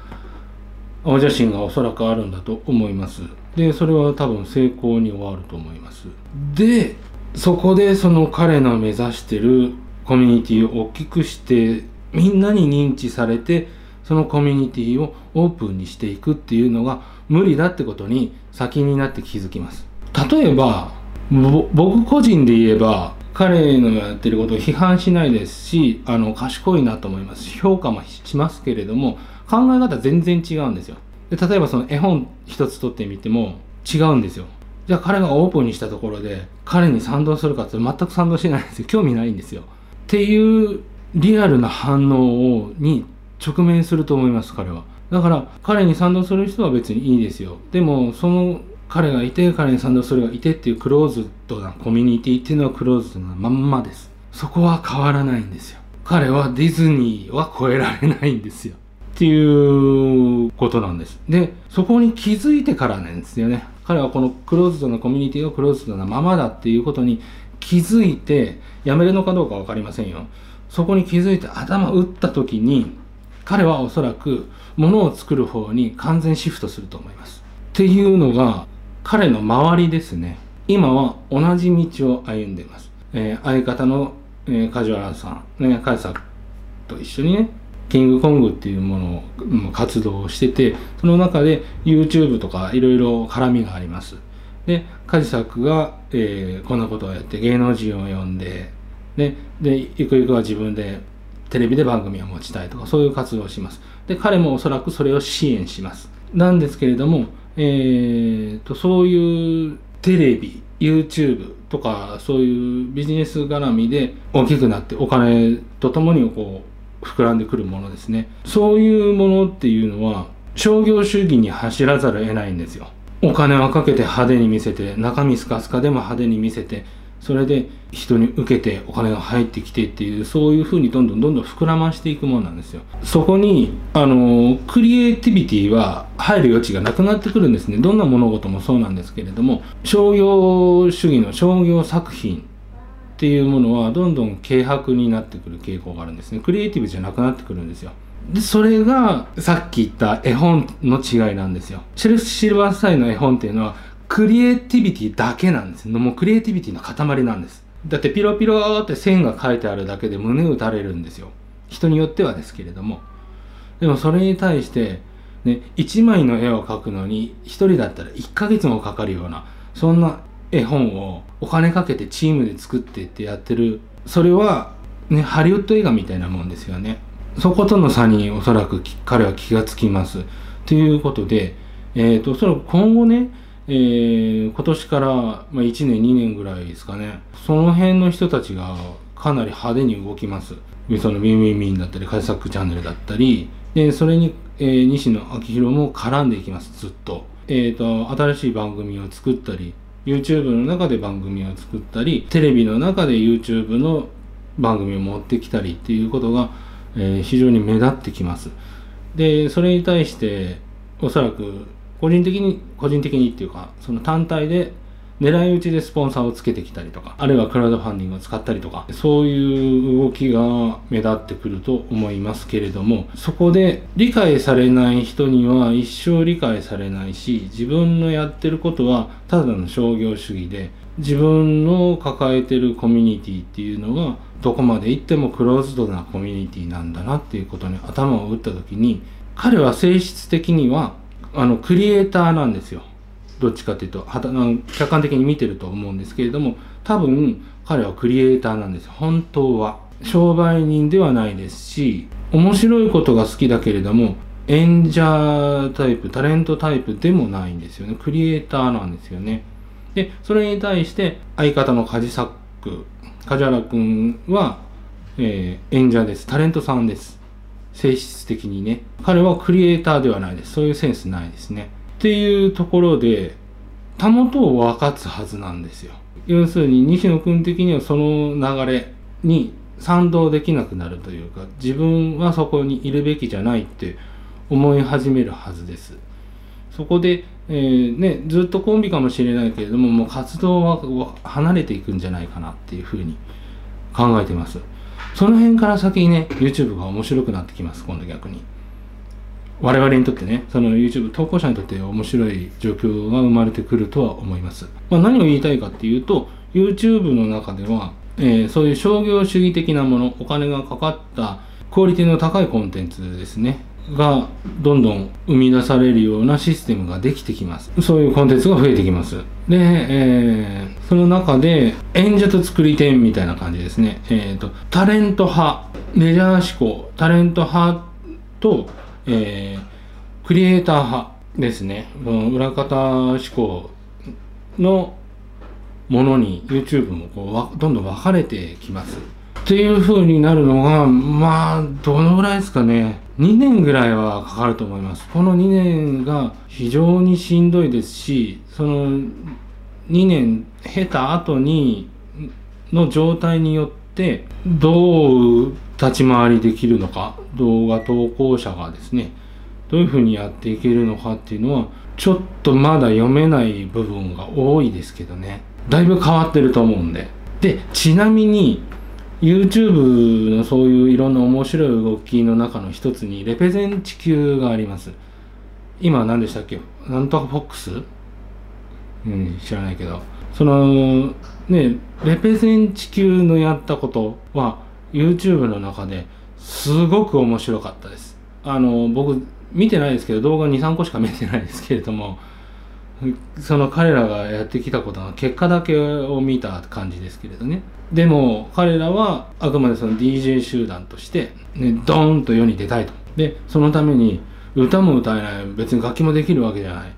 青写真がおそらくあるんだと思います。でそれは多分成功に終わると思います。でそこでその彼の目指してるコミュニティを大きくしてみんなに認知されてそのコミュニティをオープンにしていくっていうのが無理だってことに先になって気づきます。例えば僕個人で言えば彼のやってることを批判しないですしあの賢いなと思います評価もしますけれども考え方全然違うんですよ。で例えばその絵本一つ取ってみても違うんですよ。じゃあ彼がオープンにしたところで彼に賛同するかって全く賛同してないんですよ。興味ないんですよ。っていうリアルな反応をに直面すると思います彼は。だから彼に賛同する人は別にいいですよ。でもその彼がいて彼に賛同するがいてっていうクローズドなコミュニティっていうのはクローズドなまんまです。そこは変わらないんですよ。彼はディズニーは超えられないんですよ。っていうことなんです。でそこに気づいてからなんですよね。彼はこのクローズドなコミュニティがクローズドなままだっていうことに気づいてやめるのかどうか分かりませんよ。そこに気づいて頭打った時に彼はおそらく物を作る方に完全シフトすると思います。っていうのが彼の周りですね。今は同じ道を歩んでいます、えー、相方の、えー、梶原さんね梶さんと一緒にねキングコングっていうものを活動をしててその中で YouTube とかいろいろ絡みがあります。で梶作が、えー、こんなことをやって芸能人を呼んでででゆくゆくは自分でテレビで番組を持ちたいとかそういう活動をします。で彼もおそらくそれを支援します。なんですけれどもえーと、そういうテレビ YouTube とかそういうビジネス絡みで大きくなってお金とともにこう膨らんでくるものですね。そういうものっていうのは商業主義に走らざるを得ないんですよ。お金はかけて派手に見せて中身スカスカでも派手に見せてそれで人に受けてお金が入ってきてっていうそういうふうにどんどんどんどん膨らましていくものなんですよ。そこにあのクリエイティビティは入る余地がなくなってくるんですね。どんな物事もそうなんですけれども商業主義の商業作品っていうものはどんどん軽薄になってくる傾向があるんですね。クリエイティブじゃなくなってくるんですよ。でそれがさっき言った絵本の違いなんですよ。シェルフ・シルバースタインの絵本っていうのはクリエイティビティだけなんです。もうクリエイティビティの塊なんです。だってピロピロって線が書いてあるだけで胸打たれるんですよ。人によってはですけれども。でもそれに対してね1枚の絵を描くのに1人だったら1ヶ月もかかるようなそんな絵本をお金かけてチームで作ってってやってる。それはねハリウッド映画みたいなもんですよね。そことの差におそらく彼は気がつきます。ということでえ、ー、とその今後ねえー、今年から、まあ、1年2年ぐらいですかね。その辺の人たちがかなり派手に動きます。そのミンミンミンだったりカジサックチャンネルだったり。でそれに、えー、西野昭弘も絡んでいきます。ずっと,、えーと、新しい番組を作ったり。YouTube の中で番組を作ったりテレビの中で YouTube の番組を持ってきたりっていうことが、えー、非常に目立ってきます。でそれに対しておそらく個人的に個人的にっていうかその単体で狙い撃ちでスポンサーをつけてきたりとか、あるいはクラウドファンディングを使ったりとか、そういう動きが目立ってくると思いますけれども、そこで理解されない人には一生理解されないし、自分のやってることはただの商業主義で、自分の抱えてるコミュニティっていうのがどこまで行ってもクローズドなコミュニティなんだなっていうことに頭を打った時に彼は性質的にはあのクリエイターなんですよ。どっちかっていうとはた客観的に見てると思うんですけれども多分彼はクリエイターなんです本当は。商売人ではないですし面白いことが好きだけれども演者タイプタレントタイプでもないんですよね。クリエイターなんですよね。でそれに対して相方のカジサック梶原君は、えー、演者です。タレントさんです。性質的にね。彼はクリエイターではないです。そういうセンスないですね。っていうところでたもとを分かつはずなんですよ。要するに西野君的にはその流れに賛同できなくなるというか自分はそこにいるべきじゃないって思い始めるはずです。そこで、えー、ね、ずっとコンビかもしれないけれどももう活動は離れていくんじゃないかなっていうふうに考えてます。その辺から先にね YouTube が面白くなってきます今度逆に。我々にとってねその YouTube 投稿者にとって面白い状況が生まれてくるとは思います、まあ、何を言いたいかっていうと YouTube の中では、えー、そういう商業主義的なものお金がかかったクオリティの高いコンテンツですねがどんどん生み出されるようなシステムができてきます。そういうコンテンツが増えてきます。で、えー、その中で演者と作り手みたいな感じですね。えっ、ー、とタレント派メジャー志向タレント派と、えー、クリエイター派ですね。この裏方志向のものに YouTube もこうどんどん分かれてきます。っていう風になるのがまあどのぐらいですかね。2年ぐらいはかかると思います。この2年が非常にしんどいですしその2年経た後にの状態によってどう立ち回りできるのか動画投稿者がですねどういうふうにやっていけるのかっていうのはちょっとまだ読めない部分が多いですけどね。だいぶ変わってると思うんで。でちなみに YouTube のそういういろんな面白い動きの中の一つにレペゼン地球があります。今何でしたっけ？なんとかフォックス？うん知らないけど。そのねレペゼン地球のやったことは YouTube の中ですごく面白かったです。あの僕見てないですけど動画23個しか見てないですけれどもその彼らがやってきたことの結果だけを見た感じですけれどね。でも彼らはあくまでその DJ 集団として、ね、ドーンと世に出たいと。でそのために歌も歌えない。別に楽器もできるわけじゃない。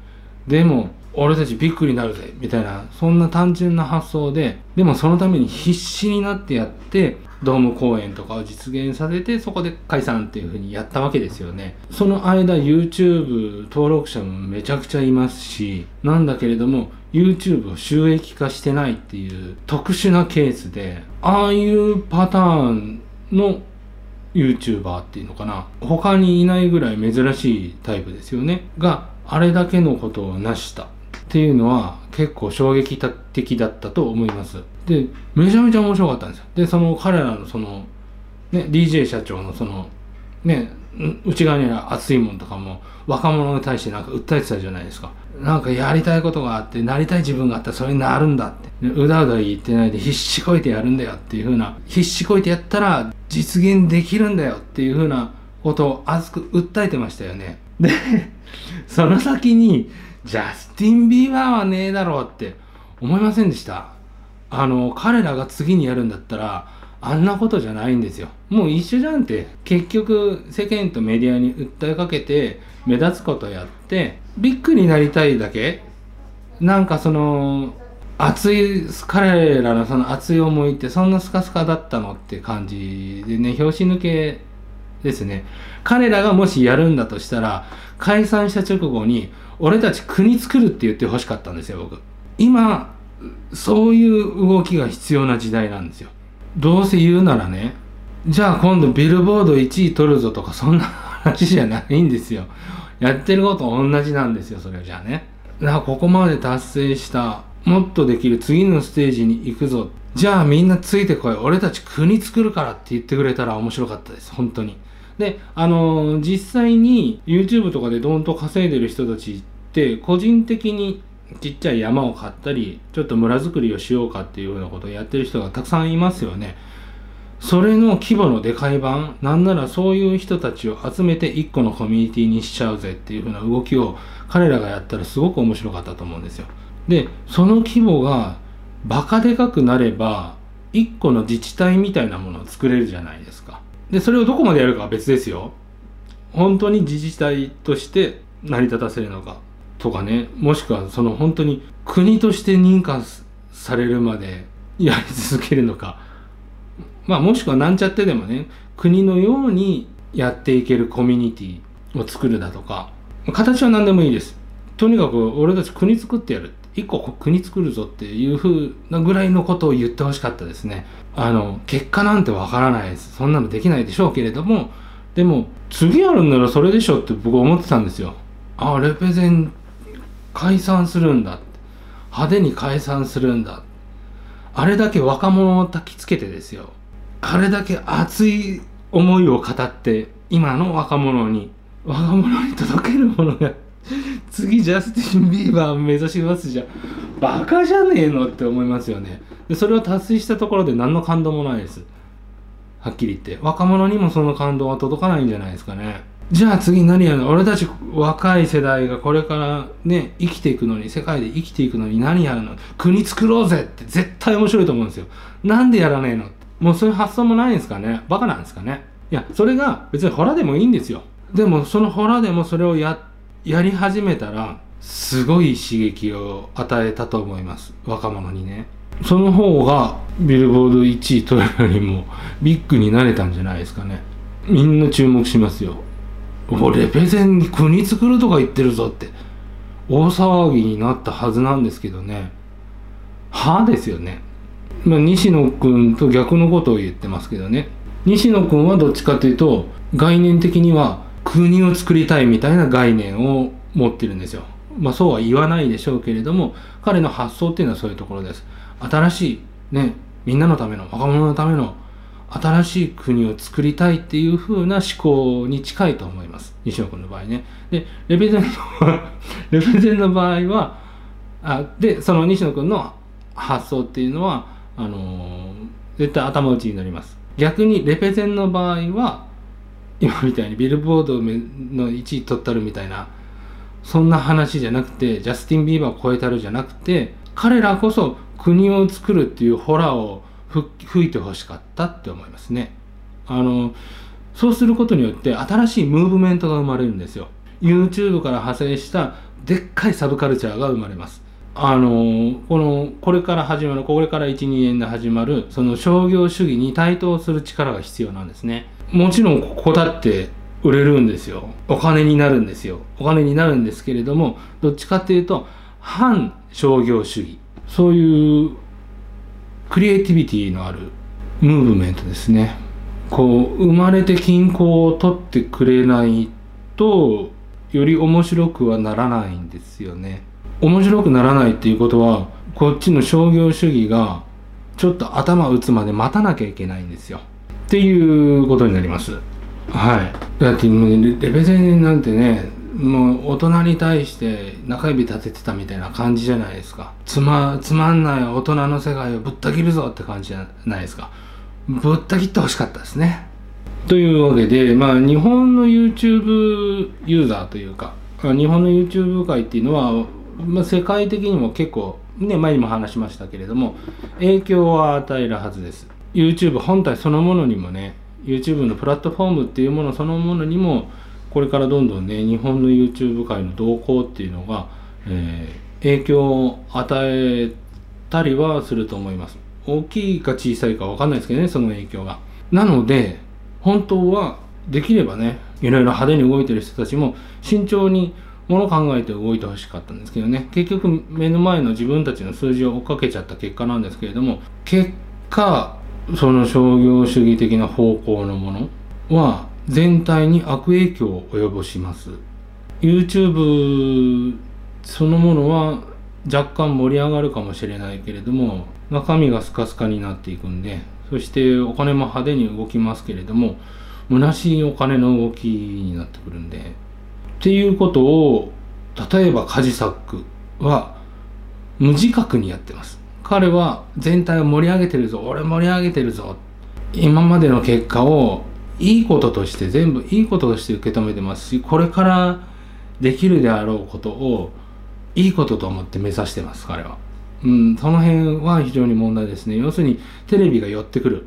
でも俺たちビッグになるぜみたいなそんな単純な発想ででもそのために必死になってやってドーム公演とかを実現させてそこで解散っていう風にやったわけですよね。その間 YouTube 登録者もめちゃくちゃいますしなんだけれども YouTube を収益化してないっていう特殊なケースでああいうパターンの YouTuber っていうのかな。他にいないぐらい珍しいタイプですよね。があれだけのことを成した。っていうのは結構衝撃的だったと思います。でめちゃめちゃ面白かったんですよ。でその彼らのそのね DJ 社長のそのね内側にある熱いもんとかも若者に対してなんか訴えてたじゃないですか。なんかやりたいことがあってなりたい自分があったらそれになるんだって。うだうだ言ってないで必死こいてやるんだよっていう風な必死こいてやったら実現できるんだよっていう風なことを熱く訴えてましたよね。でその先にジャスティン・ビーバーはねえだろうって思いませんでした。あの彼らが次にやるんだったらあんなことじゃないんですよ。もう一緒じゃんって。結局世間とメディアに訴えかけて目立つことやってビッグになりたいだけ。なんかその熱い彼らのその熱い思いってそんなスカスカだったのって感じでね拍子抜けですね。彼らがもしやるんだとしたら解散した直後に俺たち国作るって言ってほしかったんですよ僕。今そういう動きが必要な時代なんですよ。どうせ言うならねじゃあ今度ビルボード1位取るぞとかそんな話じゃないんですよ。やってること同じなんですよそれじゃあね。だからここまで達成したもっとできる次のステージに行くぞ。じゃあみんなついてこい。俺たち国作るからって言ってくれたら面白かったです本当に。であのー、実際に YouTube とかでどんと稼いでる人たちって個人的にちっちゃい山を買ったりちょっと村づくりをしようかっていうようなことをやってる人がたくさんいますよね。それの規模のでかい版なんならそういう人たちを集めて一個のコミュニティにしちゃうぜっていう風な動きを彼らがやったらすごく面白かったと思うんですよ。でその規模がバカでかくなれば一個の自治体みたいなものを作れるじゃないですか。でそれをどこまでやるかは別ですよ。本当に自治体として成り立たせるのか。とかねもしくはその本当に国として認可されるまで やり続けるのか。まあもしくはなんちゃってでもね国のようにやっていけるコミュニティを作るだとか形は何でもいいです。とにかく俺たち国作ってやる。一個国作るぞっていうふうなぐらいのことを言ってほしかったですね。あの結果なんてわからないです。そんなのできないでしょうけれどもでも次やるんならそれでしょって僕は思ってたんですよ。ああレペゼン解散するんだ。派手に解散するんだ。あれだけ若者を焚きつけてですよ。あれだけ熱い思いを語って今の若者に若者に届けるものが 次ジャスティン・ビーバー目指しますじゃバカじゃねえのって思いますよね。でそれを達成したところで何の感動もないです。はっきり言って。若者にもその感動は届かないんじゃないですかね。じゃあ次何やるの？俺たち若い世代がこれからね生きていくのに世界で生きていくのに何やるの？国作ろうぜって絶対面白いと思うんですよ。なんでやらねえの？もうそういう発想もないんですかね？バカなんですかね？いやそれが別にホラでもいいんですよ。でもそのホラでもそれをややり始めたらすごい刺激を与えたと思います。若者にね。その方がビルボード1位取るよりもビッグになれたんじゃないですかね。みんな注目しますよ。レペゼンに国作るとか言ってるぞって。大騒ぎになったはずなんですけどね。はですよね、まあ、西野君と逆のことを言ってますけどね。西野君はどっちかというと概念的には国を作りたいみたいな概念を持ってるんですよ。まあそうは言わないでしょうけれども彼の発想っていうのはそういうところです。新しいねみんなのための若者のための新しい国を作りたいっていう風な思考に近いと思います。西野君の場合ね。で、レペゼンの レペゼンの場合は、あで、その西野君の発想っていうのは、あのー、絶対頭打ちになります。逆にレペゼンの場合は、今みたいにビルボードの1位取ったるみたいな、そんな話じゃなくて、ジャスティン・ビーバーを超えたるじゃなくて、彼らこそ国を作るっていうホラーを吹いてほしかったって思いますね。あのそうすることによって新しいムーブメントが生まれるんですよ。YouTube から派生したでっかいサブカルチャーが生まれます。あのこのこれから始まるこれから12年で始まるその商業主義に対等する力が必要なんですね。もちろんここだって売れるんですよ。お金になるんですよ。お金になるんですけれどもどっちかっていうと反商業主義そういうクリエイティビティのあるムーブメントですね。こう生まれて均衡を取ってくれないとより面白くはならないんですよね。面白くならないっていうことはこっちの商業主義がちょっと頭打つまで待たなきゃいけないんですよ。っていうことになります。はい。だってレベゼンなんてねもう大人に対して中指立ててたみたいな感じじゃないですか。つまつまんない大人の世界をぶった切るぞって感じじゃないですか。ぶった切ってほしかったですね。というわけでまあ日本の YouTube ユーザーというか日本の YouTube 界っていうのは、まあ、世界的にも結構ね前にも話しましたけれども影響は与えるはずです。YouTube 本体そのものにもね YouTube のプラットフォームっていうものそのものにもこれからどんどんね日本の YouTube 界の動向っていうのが、えー、影響を与えたりはすると思います。大きいか小さいか分かんないですけどねその影響が。なので本当はできればねいろいろ派手に動いてる人たちも慎重にもの考えて動いてほしかったんですけどね。結局目の前の自分たちの数字を追っかけちゃった結果なんですけれども結果その商業主義的な方向のものは全体に悪影響を及ぼします。YouTube そのものは若干盛り上がるかもしれないけれども中身がスカスカになっていくんでそしてお金も派手に動きますけれども虚しいお金の動きになってくるんで。っていうことを例えばカジサックは無自覚にやってます。彼は全体を盛り上げてるぞ俺盛り上げてるぞ今までの結果をいいこととして全部いいこととして受け止めてますしこれからできるであろうことをいいことと思って目指してます彼は。うん、その辺は非常に問題ですね。要するにテレビが寄ってくる。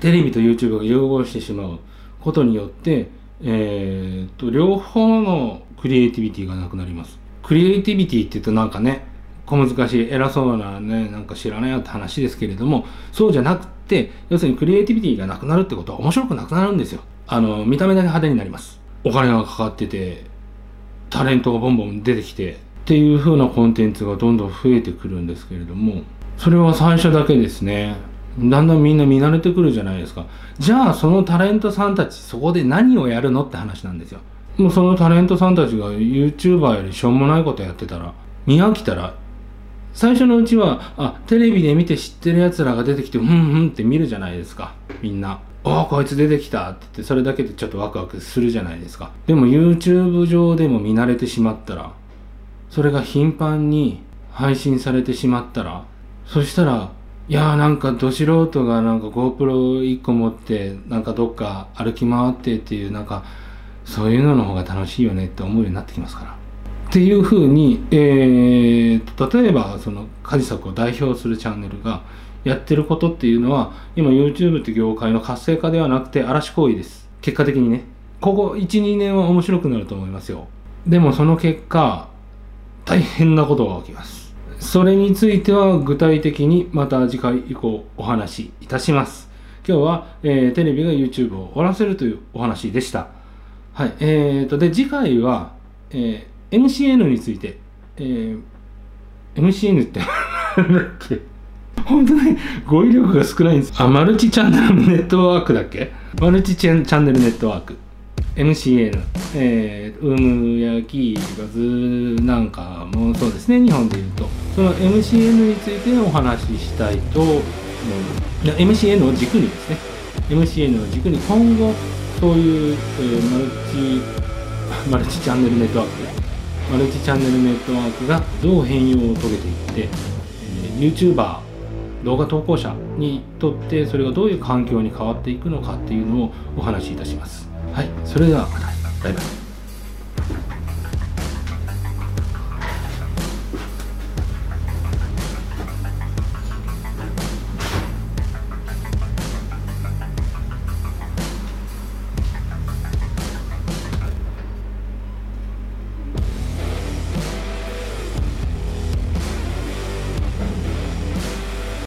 テレビと YouTube が融合してしまうことによって、えー、と、両方のクリエイティビティがなくなります。クリエイティビティって言うとなんかね、小難しい、偉そうなね、なんか知らないよって話ですけれども、そうじゃなく、要するにクリエイティビティがなくなるってことは面白くなくなるんですよ。あの、見た目だけ派手になります。お金がかかってて、タレントがボンボン出てきて、っていう風なコンテンツがどんどん増えてくるんですけれども、それは最初だけですね。だんだんみんな見慣れてくるじゃないですか。じゃあそのタレントさんたちそこで何をやるのって話なんですよ。もうそのタレントさんたちが YouTuber よりしょうもないことやってたら、見飽きたら、最初のうちは、あ、テレビで見て知ってる奴らが出てきて、うんうんって見るじゃないですか。みんな。ああ、こいつ出てきたって言って、それだけでちょっとワクワクするじゃないですか。でも YouTube 上でも見慣れてしまったら、それが頻繁に配信されてしまったら、そしたら、いやーなんかど素人がなんか GoPro1 個持ってなんかどっか歩き回ってっていうなんかそういうのの方が楽しいよねって思うようになってきますから。っていうふうに、えー、例えばそのカジサクを代表するチャンネルがやってることっていうのは今 YouTube って業界の活性化ではなくて嵐行為です。結果的にね。ここ1、2年は面白くなると思いますよ。でもその結果、大変なことが起きます。それについては具体的にまた次回以降お話しいたします。今日は、えー、テレビが YouTube を終わらせるというお話でした。はい。えーと、で、次回は、えー、MCN について、えー、MCN ってなんだっけ？本当に語彙力が少ないんです。あ、マルチチャンネルネットワークだっけ？マルチチャンネルネットワーク。MCN、えー、ウムやキーバズなんかもそうですね。日本でいうと。その MCN についてお話ししたいと思います。MCN を軸にですね。MCN を軸に今後そういう、えー、マルチ マルチチャンネルネットワーク。マルチチャンネルネットワークがどう変容を遂げていって、えー、YouTuber 動画投稿者にとってそれがどういう環境に変わっていくのかっていうのをお話しいたします。はい、それではまた。バイバイ。